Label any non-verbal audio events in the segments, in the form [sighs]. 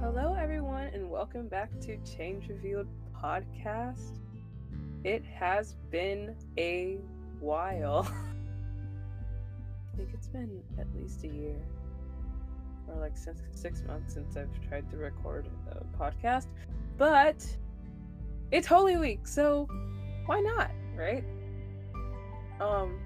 Hello, everyone, and welcome back to Change Revealed podcast. It has been a while. [laughs] I think it's been at least a year or like six, six months since I've tried to record a podcast, but it's Holy Week, so why not, right? Um,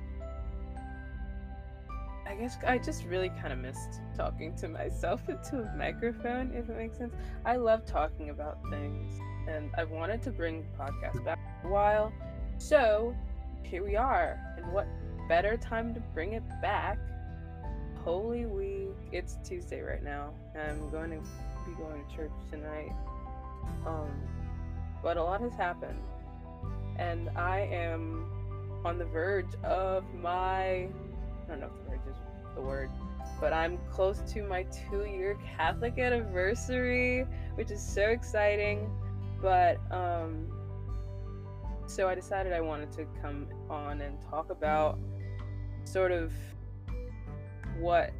I guess I just really kind of missed talking to myself [laughs] into a microphone, if it makes sense. I love talking about things, and I've wanted to bring the podcast back a while. So here we are. And what better time to bring it back? Holy Week. It's Tuesday right now, I'm going to be going to church tonight. Um, but a lot has happened, and I am on the verge of my. I don't know if the verge is the word, but I'm close to my two year Catholic anniversary, which is so exciting. But, um, so I decided I wanted to come on and talk about sort of what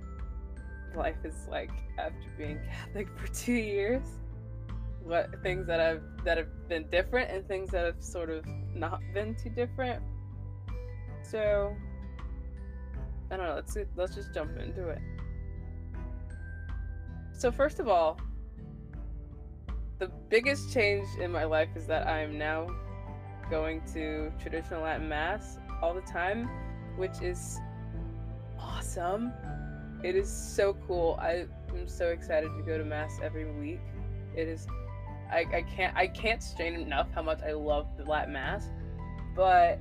life is like after being Catholic for two years. What things that have that have been different and things that have sort of not been too different. So I don't know. Let's let's just jump into it. So first of all, the biggest change in my life is that I am now going to traditional Latin mass all the time, which is awesome. It is so cool. I am so excited to go to mass every week. It is I, I can't I can't strain enough how much I love the Latin mass. But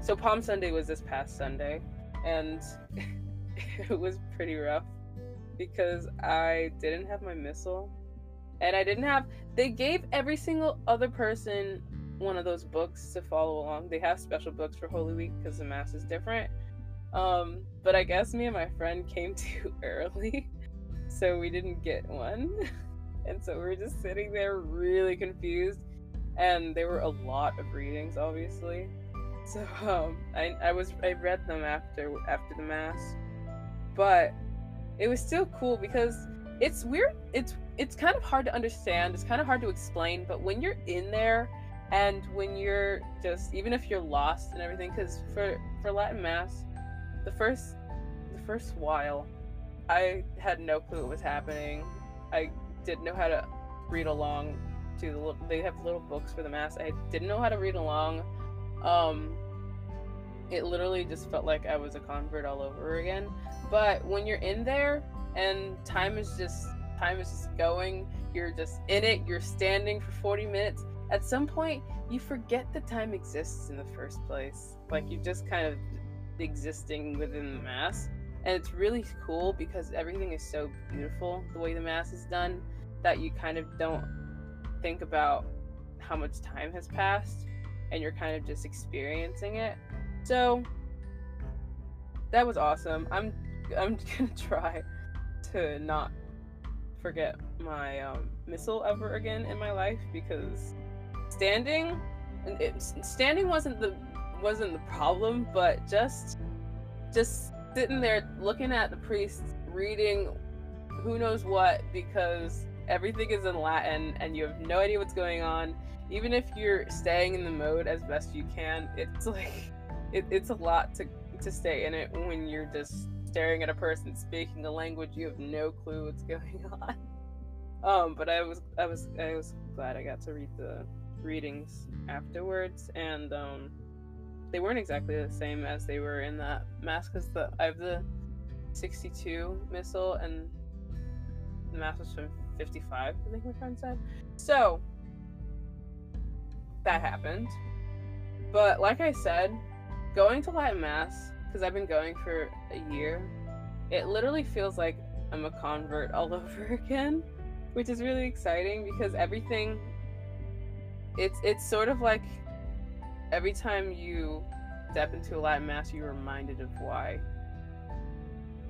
so Palm Sunday was this past Sunday, and [laughs] it was pretty rough because I didn't have my missal, and I didn't have. They gave every single other person one of those books to follow along. They have special books for Holy Week because the mass is different. Um, but I guess me and my friend came [laughs] too early, so we didn't get one. [laughs] and so we were just sitting there really confused. And there were a lot of readings, obviously. So um, I I was I read them after after the mass, but it was still cool because it's weird. It's it's kind of hard to understand. It's kind of hard to explain. But when you're in there, and when you're just even if you're lost and everything, because for for Latin mass, the first the first while, I had no clue what was happening. I didn't know how to read along to the they have little books for the mass. I didn't know how to read along. Um, it literally just felt like I was a convert all over again. But when you're in there and time is just time is just going, you're just in it, you're standing for 40 minutes. At some point, you forget that time exists in the first place. Like you're just kind of existing within the mass. And it's really cool because everything is so beautiful the way the mass is done that you kind of don't think about how much time has passed and you're kind of just experiencing it. So that was awesome. I'm I'm [laughs] gonna try to not forget my um, missal ever again in my life because standing it, standing wasn't the wasn't the problem, but just just sitting there looking at the priest reading who knows what because everything is in Latin and you have no idea what's going on. Even if you're staying in the mode as best you can, it's [laughs] like it, it's a lot to to stay in it when you're just staring at a person speaking a language you have no clue what's [laughs] going on. Um, but I was I was I was glad I got to read the readings afterwards, and um, they weren't exactly the same as they were in that mass because the I have the 62 missal, and the mass was from 55. I think my friend said. So that happened. But like I said, going to Latin Mass, because I've been going for a year, it literally feels like I'm a convert all [laughs] over again, which is really exciting because everything it's it's sort of like every time you step into a Latin Mass, you're reminded of why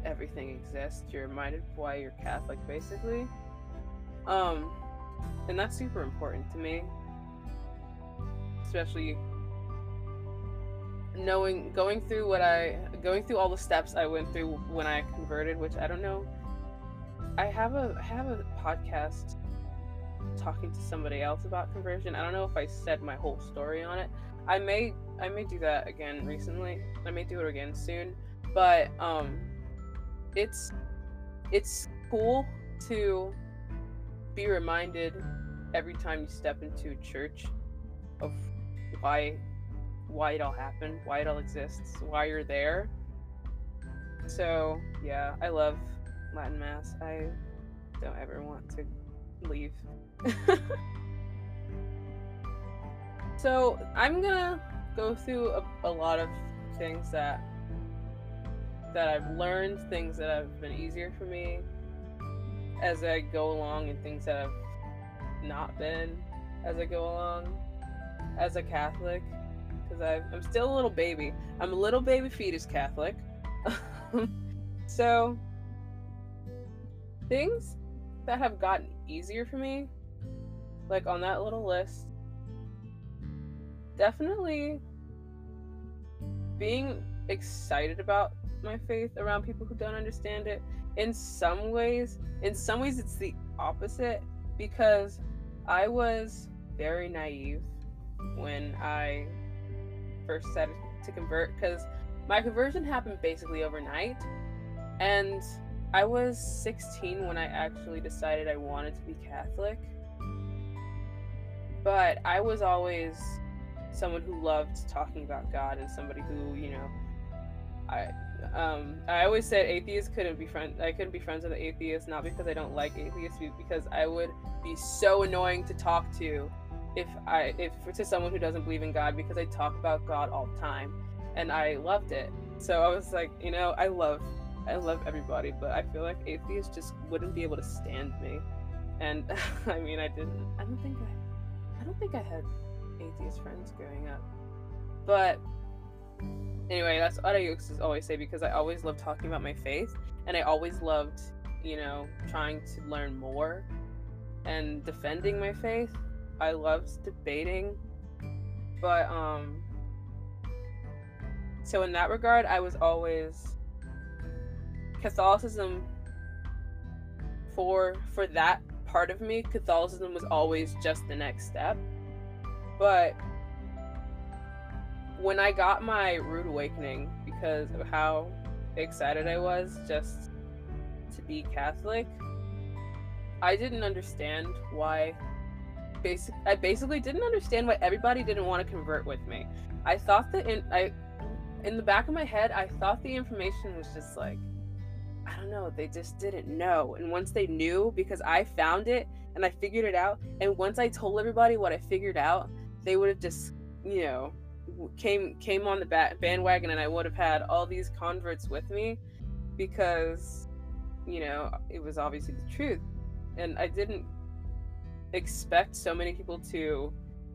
everything exists. You're reminded of why you're Catholic, basically. Um, and that's super important to me, especially knowing going through what I going through all the steps I went through when I converted, which I don't know. I have a I have a podcast talking to somebody else about conversion. I don't know if I said my whole story on it. I may I may do that again recently. I may do it again soon. But um it's it's cool to be reminded every time you step into a church of why why it all happened, why it all exists, why you're there. So yeah, I love Latin Mass. I don't ever want to leave. [laughs] so I'm gonna go through a, a lot of things that that I've learned, things that have been easier for me as I go along, and things that have not been as I go along as a Catholic because I'm still a little baby. I'm a little baby fetus Catholic. [laughs] so, things that have gotten easier for me, like on that little list, definitely being excited about my faith around people who don't understand it. In some ways, in some ways, it's the opposite because I was very naive when I first decided to convert because my conversion happened basically overnight. And I was 16 when I actually decided I wanted to be Catholic. But I was always someone who loved talking about God and somebody who, you know, I um I always said atheists couldn't be friends I couldn't be friends with atheists, not because I don't like atheists because I would be so annoying to talk to if I if to someone who doesn't believe in God because I talk about God all the time and I loved it. So I was like, you know, I love I love everybody, but I feel like atheists just wouldn't be able to stand me. And [laughs] I mean, I didn't I don't think I I don't think I had atheist friends growing up. But anyway, that's what I used to always say because I always loved talking about my faith and I always loved, you know, trying to learn more and defending my faith I loved debating, but um, so in that regard, I was always Catholicism for for that part of me. Catholicism was always just the next step, but when I got my rude awakening because of how excited I was just to be Catholic, I didn't understand why basic I basically didn't understand why everybody didn't want to convert with me. I thought that in I in the back of my head, I thought the information was just like I don't know, they just didn't know. And once they knew because I found it and I figured it out, and once I told everybody what I figured out, they would have just, you know, came came on the bandwagon and I would have had all these converts with me because you know, it was obviously the truth. And I didn't expect so many people to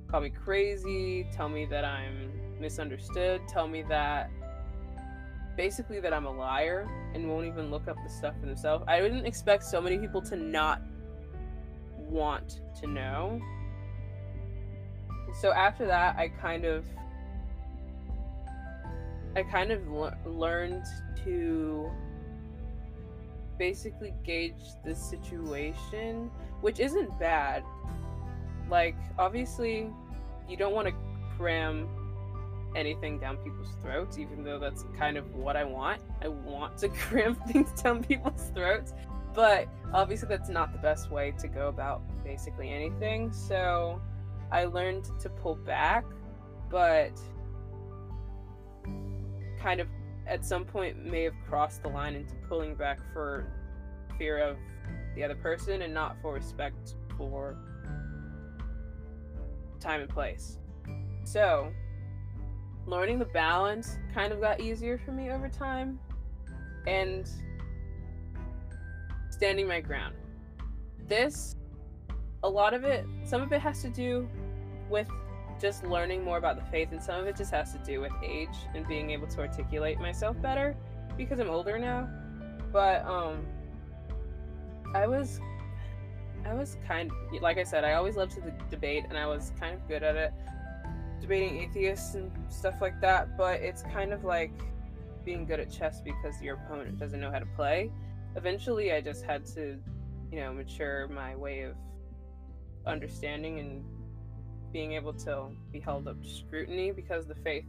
call me crazy, tell me that I'm misunderstood, tell me that basically that I'm a liar and won't even look up the stuff for themselves. I didn't expect so many people to not want to know. So after that, I kind of I kind of le- learned to basically gauge the situation, which isn't bad. Like, obviously, you don't want to cram anything down people's throats, even though that's kind of what I want. I want to [laughs] cram things down people's throats, but obviously, that's not the best way to go about basically anything. So, I learned to pull back, but kind of at some point may have crossed the line into pulling back for fear of the other person and not for respect for time and place. So, learning the balance kind of got easier for me over time and standing my ground. This, a lot of it, some of it has to do with just learning more about the faith, and some of it just has to do with age and being able to articulate myself better because I'm older now. But um, I was, I was kind, like I said, I always loved to debate, and I was kind of good at it. debating atheists and stuff like that, but it's kind of like being good at chess because your opponent doesn't know how to play. Eventually, I just had to, you know, mature my way of understanding and being able to be held up to scrutiny because the faith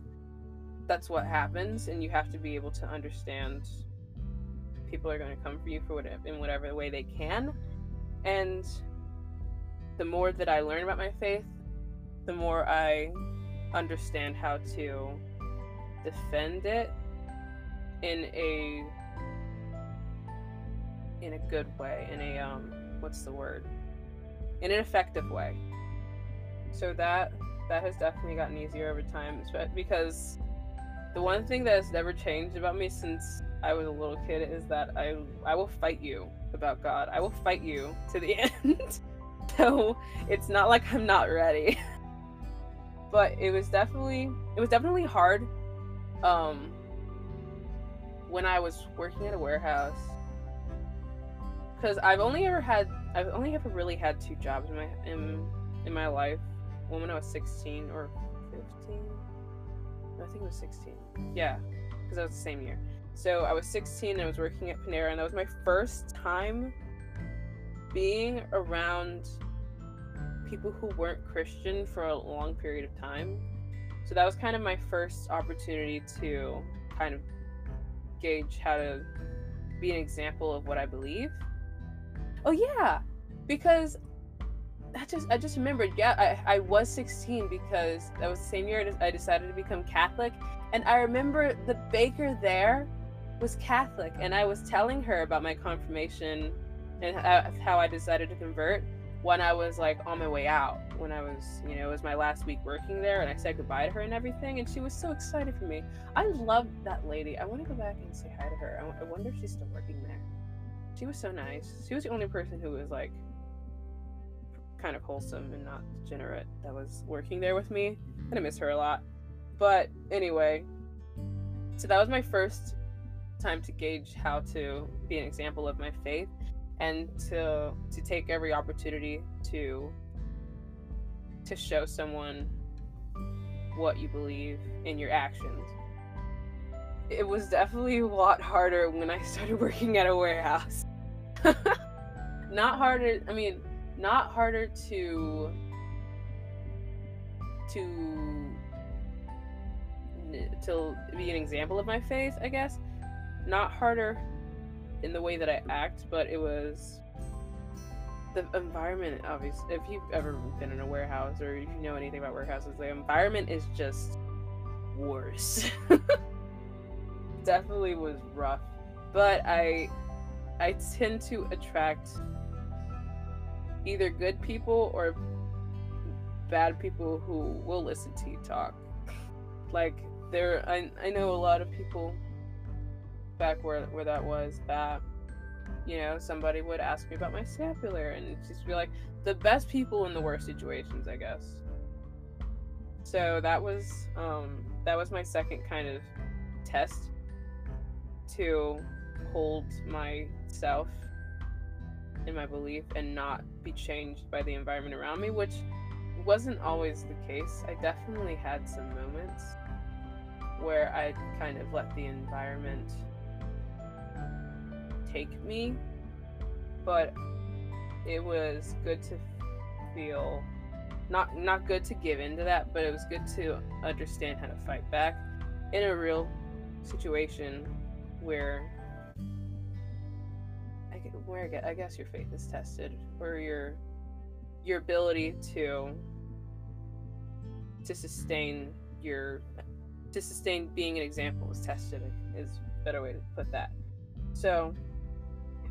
that's what happens and you have to be able to understand people are going to come for you for whatever in whatever way they can. And the more that i learn about my faith the more i understand how to defend it in a in a good way in a um what's the word? In an effective way so that that has definitely gotten easier over time because the one thing that has never changed about me since I was a little kid is that I I will fight you about God. I will fight you to the [laughs] end. so it's not like I'm not ready. [laughs] but it was definitely it was definitely hard um when I was working at a warehouse cuz I've only ever had I've only ever really had two jobs in my in, in my life. When I was 16 or 15. I think it was 16. Yeah, because that was the same year. So I was 16 and I was working at Panera, and that was my first time being around people who weren't Christian for a long period of time. So that was kind of my first opportunity to kind of gauge how to be an example of what I believe. Oh yeah, because I just I just remembered. Yeah, I, I was 16 because that was the same year I decided to become Catholic, and I remember the baker there was Catholic, and I was telling her about my confirmation and uh, how I decided to convert when I was like on my way out. When I was, you know, it was my last week working there, and I said goodbye to her and everything, and she was so excited for me. I loved that lady. I want to go back and say hi to her. I wonder if she's still working there. She was so nice. She was the only person who was like kind of wholesome and not degenerate that was working there with me. And I miss her a lot. But anyway, so that was my first time to gauge how to be an example of my faith and to to take every opportunity to to show someone what you believe in your actions. It was definitely a lot harder when I started [laughs] working at a warehouse. [laughs] Not harder, I mean, not harder to to to be an example of my faith, I guess. Not harder in the way that I act, but it was the environment obviously if you've ever been in a warehouse or if you know anything about warehouses, the environment is just worse. [laughs] Definitely was rough. But I I tend to attract either good people or bad people who will listen to you talk. Like there I I know a lot of people back where where that was that you know somebody would ask me about my scapular and just be like the best people in the worst situations i guess so that was um that was my second kind of test to hold myself in my belief and not be changed by the environment around me which wasn't always the case. I definitely had some moments where i kind of let the environment take me, but it was good to feel not not good to give into that, but it was good to understand how to fight back in a real situation where where I guess your faith is tested or your your ability to to sustain your to sustain being an example is tested is a better way to put that. So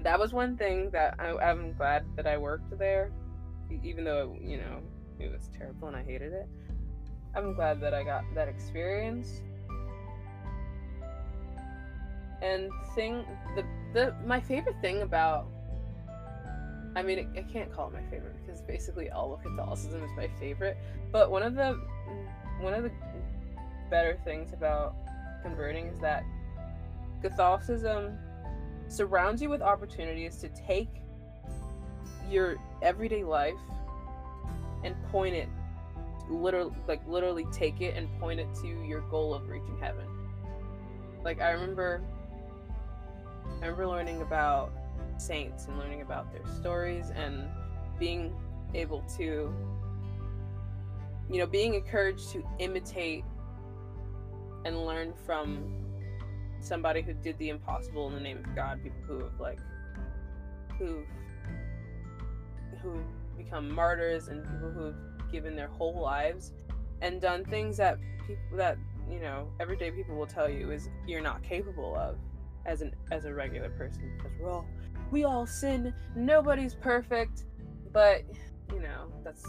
that was one thing that I, I'm glad that I worked there, even though you know it was terrible and I hated it. I'm glad that I got that experience. And thing, the the my favorite thing about, I mean, I can't call it my favorite because basically all of Catholicism is my favorite. But one of the one of the better things about converting is that Catholicism surrounds you with opportunities to take your everyday life and point it literally like literally take it and point it to your goal of reaching heaven. Like I remember I remember learning about saints and learning about their stories and being able to you know being encouraged to imitate and learn from somebody who did the impossible in the name of God people who have like who who become martyrs and people who've given their whole lives and done things that people that you know everyday people will tell you is you're not capable of as an as a regular person because we're all we all sin. Nobody's perfect but you know that's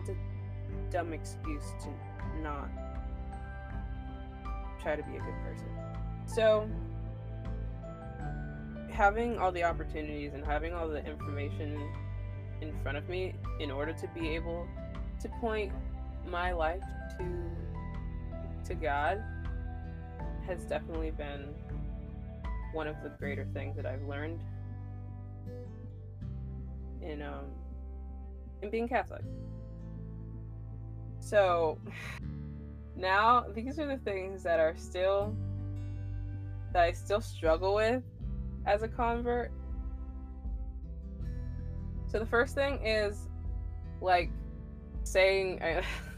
it's a dumb excuse to not try to be a good person. So having all the opportunities and having all the information in front of me in order to be able to point my life to to God has definitely been one of the greater things that I've learned in um in being Catholic. So [sighs] now these are the things that are still that I still struggle with as a convert. So the first thing is like saying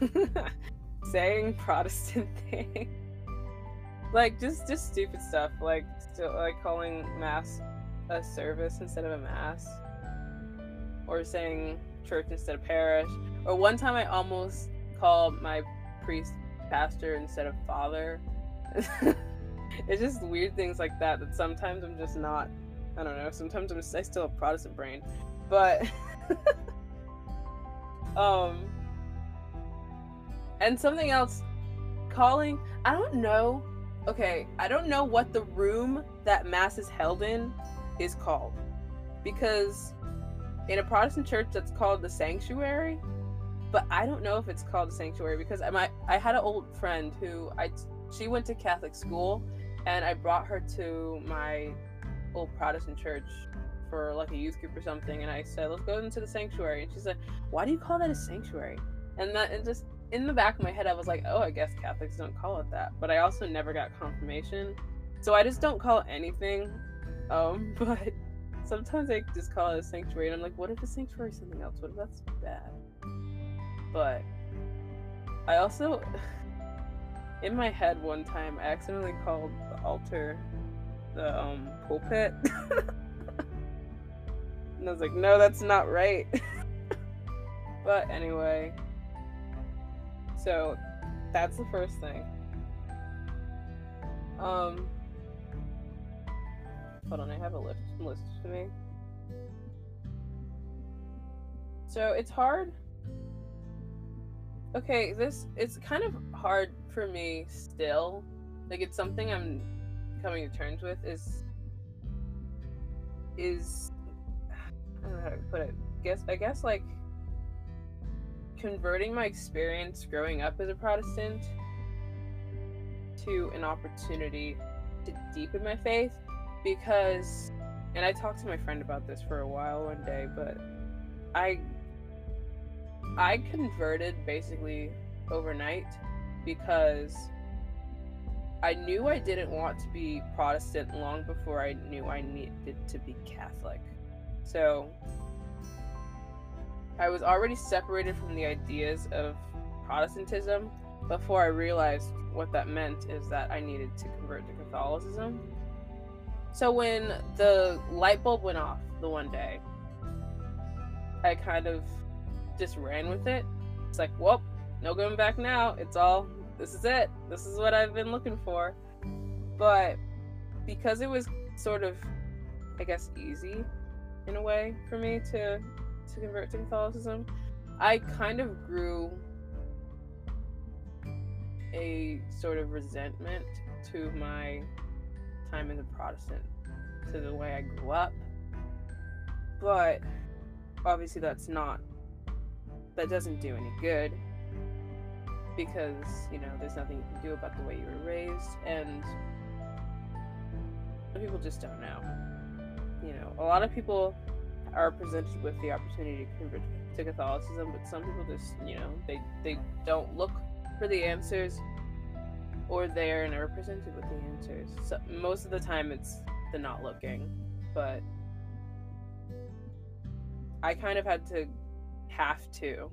[laughs] saying Protestant [laughs] thing. like just just stupid stuff like like calling mass a service instead of a mass or saying church instead of parish or one time I almost called my priest pastor instead of father. [laughs] it's just weird things like that that sometimes I'm just not I don't know, sometimes I'm I still have Protestant brain. But [laughs] um and something else calling I don't know. Okay, I don't know what the room that mass is held in is called. Because in a Protestant church that's called the sanctuary, but I don't know if it's called the sanctuary because I my I had an old friend who I she went to Catholic school and I brought her to my old Protestant church for like a youth group or something, and I said, "Let's go into the sanctuary." And she said, "Why do you call that a sanctuary?" And that and just in the back of my head, I was like, "Oh, I guess Catholics don't call it that." But I also never got confirmation, so I just don't call anything. Um, [laughs] but sometimes I just call it a sanctuary, and I'm like, "What if a sanctuary is something else? What if that's bad?" But I also. [sighs] in my head one time I accidentally called the altar the um pulpit. [laughs] and I was like, no, that's not right. [laughs] but anyway. So that's the first thing. Um hold on, I have a list list to me. So it's hard. Okay, this it's kind of hard for me still. Like it's something I'm coming to terms with is is [sighs] I don't know how to put it. Guess I guess like converting my experience growing up as a Protestant to an opportunity to deepen my faith because and I talked to my friend about this for a while one day, but I I converted basically overnight because I knew I didn't want to be Protestant long before I knew I needed to be Catholic. So I was already separated from the ideas of Protestantism before I realized what that meant is that I needed to convert to Catholicism. So when the light bulb went off the one day, I kind of just ran with it. It's like, well, no going back now. It's all this is it. This is what I've been looking for. But because it was sort of, I guess, easy in a way for me to to convert to Catholicism, I kind of grew a sort of resentment to my time as a Protestant, to the way I grew up. But obviously, that's not, that doesn't do any good because you know there's nothing you can do about the way you were raised and people just don't know you know a lot of people are presented with the opportunity to convert to Catholicism, but some people just, you know, they they don't look for the answers, or they're never presented with the answers. So most of the time, it's the not looking, but I kind of had to have to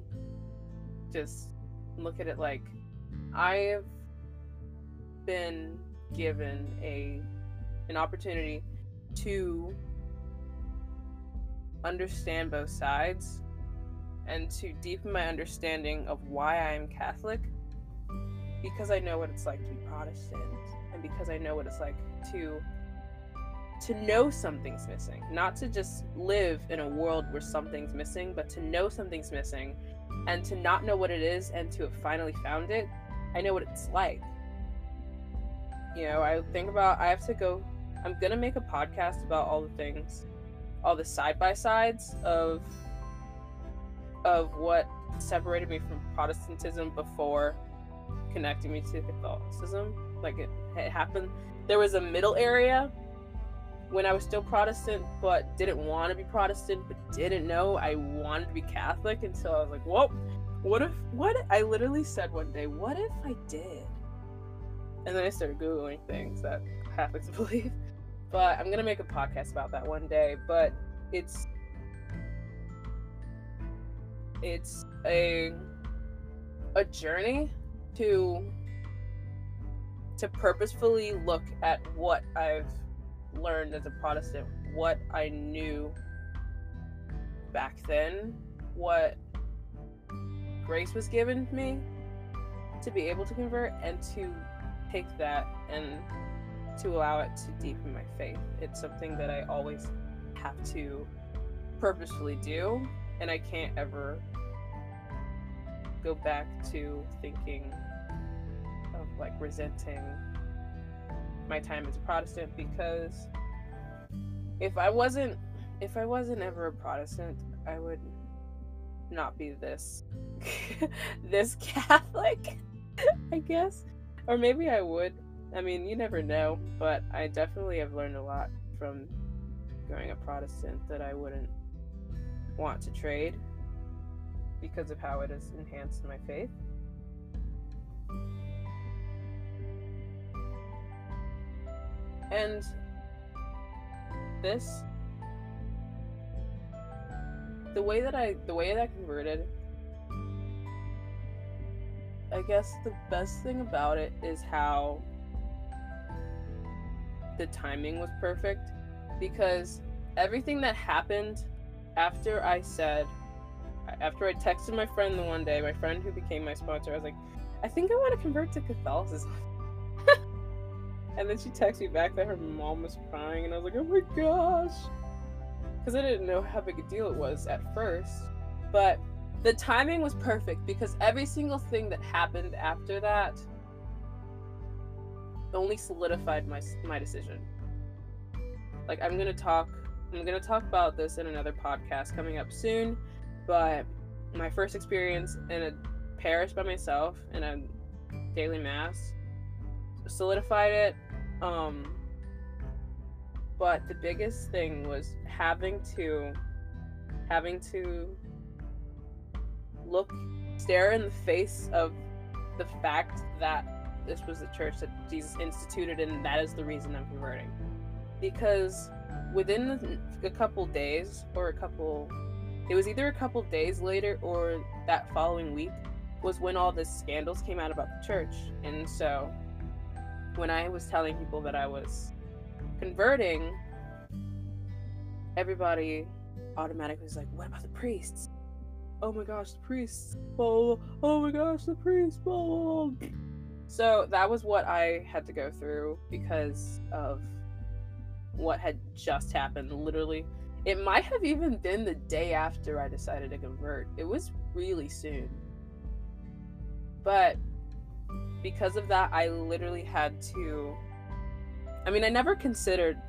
just look at it like I've been given a an opportunity to understand both sides and to deepen my understanding of why I am Catholic because I know what it's like to be Protestant and because I know what it's like to to know something's missing, not to just live in a world where something's missing, but to know something's missing and to not know what it is and to have finally found it. I know what it's like. You know, I think about I have to go I'm going to make a podcast about all the things all the side by sides of of what separated me from Protestantism before connecting me to Catholicism. Like it, it happened. There was a middle area when I was still Protestant, but didn't want to be Protestant, but didn't know I wanted to be Catholic until I was like, "Whoa, what if? What?" I literally said one day, "What if I did?" And then I started googling things that Catholics [laughs] believe. But I'm gonna make a podcast about that one day. But it's it's a a journey to to purposefully look at what I've learned as a Protestant, what I knew back then, what grace was given me to be able to convert, and to take that and to allow it to deepen my faith. It's something that I always have to purposefully do, and I can't ever go back to thinking of like resenting my time as a Protestant because if I wasn't if I wasn't ever a Protestant, I would not be this [laughs] this Catholic, [laughs] I guess. Or maybe I would, I mean, you never know, but I definitely have learned a lot from growing a Protestant that I wouldn't want to trade because of how it has enhanced my faith. And this the way that I the way that I converted I guess the best thing about it is how the timing was perfect because everything that happened after I said, after I texted my friend the one day, my friend who became my sponsor, I was like, I think I want to convert to Catholicism. [laughs] and then she texted me back that her mom was crying, and I was like, oh my gosh. Because I didn't know how big a deal it was at first. But the timing was perfect because every single thing that happened after that only solidified my my decision. Like I'm gonna talk, I'm gonna talk about this in another podcast coming up soon. But my first experience in a parish by myself in a daily mass solidified it. Um, but the biggest thing was having to having to look stare in the face of the fact that this was the church that Jesus instituted, and that is the reason I'm converting. Because within a couple days, or a couple, it was either a couple days later or that following week, was when all the scandals came out about the church. And so when I was telling people that I was converting, everybody automatically was like, What about the priests? Oh my gosh, the priests. Oh, oh my gosh, the priests. Oh. So that was what I had to go through because of what had just happened. Literally, it might have even been the day after I decided to convert. It was really soon. But because of that, I literally had to. I mean, I never considered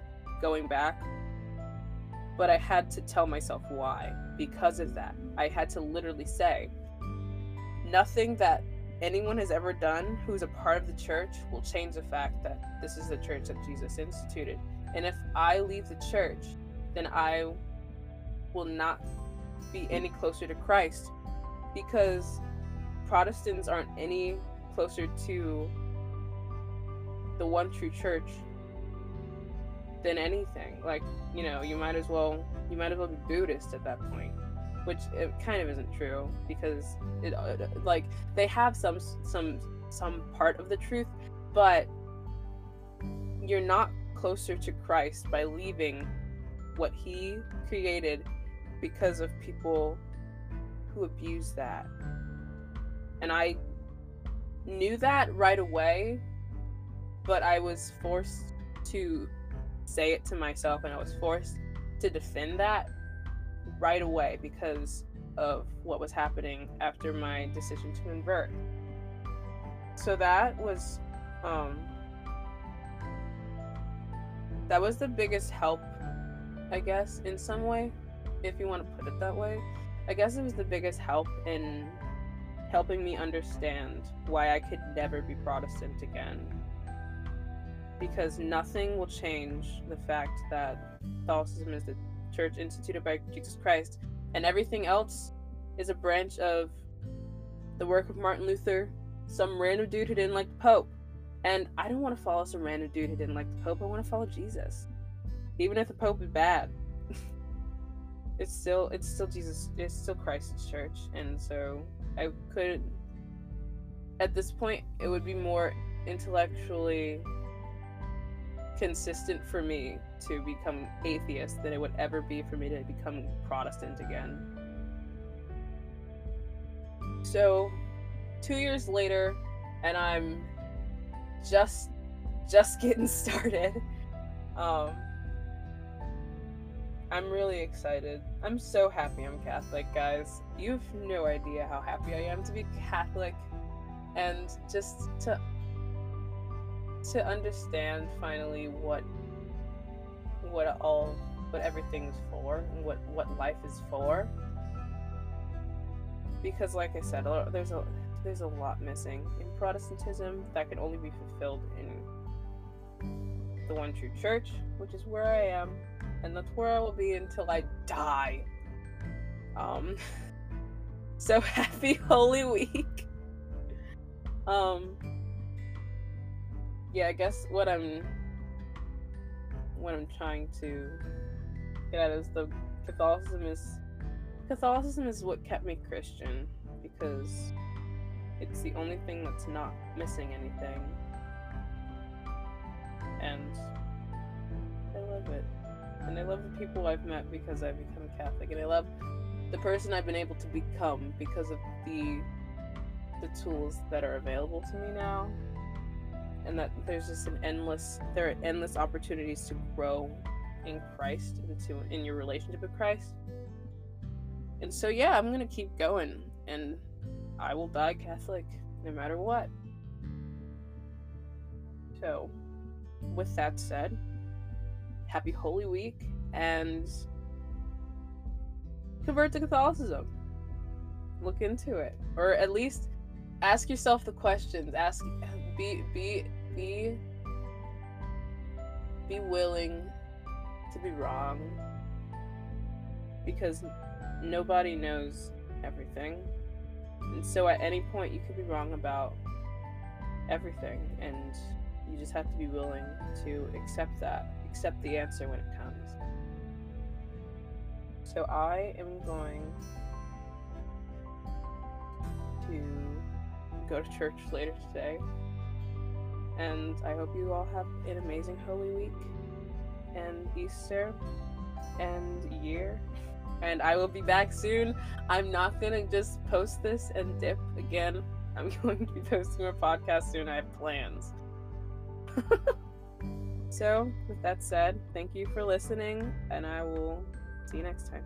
going back, but I had to tell myself why. Because of that, I had to literally say, nothing that anyone has ever done who's a part of the church will change the fact that this is the church that Jesus instituted. And if I leave the church, then I will not be any closer to Christ because Protestants aren't any closer to the one true church than anything. Like, you know, you might as well you might as well be Buddhist at that point, which it kind of isn't true because it uh, like they have some some some part of the truth, but you're not closer to Christ by leaving what he created because of people who abuse that. And I knew that right away, but I was forced to say it to myself and I was forced to defend that right away because of what was happening after my decision to convert. So that was um that was the biggest help I guess in some way if you want to put it that way. I guess it was the biggest help in helping me understand why I could never be Protestant again. Because nothing will change the fact that Catholicism is the church instituted by Jesus Christ, and everything else is a branch of the work of Martin Luther, some random dude who didn't like the Pope. And I don't want to follow some random dude who didn't like the Pope. I want to follow Jesus. Even if the Pope is bad. [laughs] it's still it's still Jesus it's still Christ's church. And so I could at this point it would be more intellectually consistent for me to become atheist than it would ever be for me to become Protestant again. So, 2 years later and I'm just just [laughs] getting started. Um I'm really excited. I'm so happy I'm Catholic, guys. You have no idea how happy I am to be Catholic and just to to understand finally what what all what everything's for and what what life is for. Because like I said, there's a there's a lot missing in Protestantism that can only be fulfilled in the one true church, which is where I am and that's where I will be until I die. Um, [laughs] so [laughs] happy Holy Week. Um, yeah, I guess what I'm what I'm trying to get at is the Catholicism is Catholicism is what kept me Christian because it's the only thing that's not missing anything. And I love it. And I love the people I've met because I've become Catholic, and I love the person I've been able to become because of the the tools that are available to me now, and that there's just an endless there are endless opportunities to grow in Christ into in your relationship with Christ. And so yeah, I'm gonna keep going, and I will die Catholic no matter what. So, with that said happy Holy Week and convert to Catholicism. Look into it, or at least ask yourself the questions. Ask, be, be, be, be willing to be wrong, because nobody knows everything, and so at any point you could be wrong about everything, and you just have to be willing to accept that accept the answer when it comes. So I am going to go to church later today. And I hope you all have an amazing Holy Week and Easter and year. And I will be back soon. I'm not gonna just post this and dip again. [laughs] I'm going to be posting a podcast soon. I have plans. [laughs] So, with that said, thank you for listening, and I will see you next time.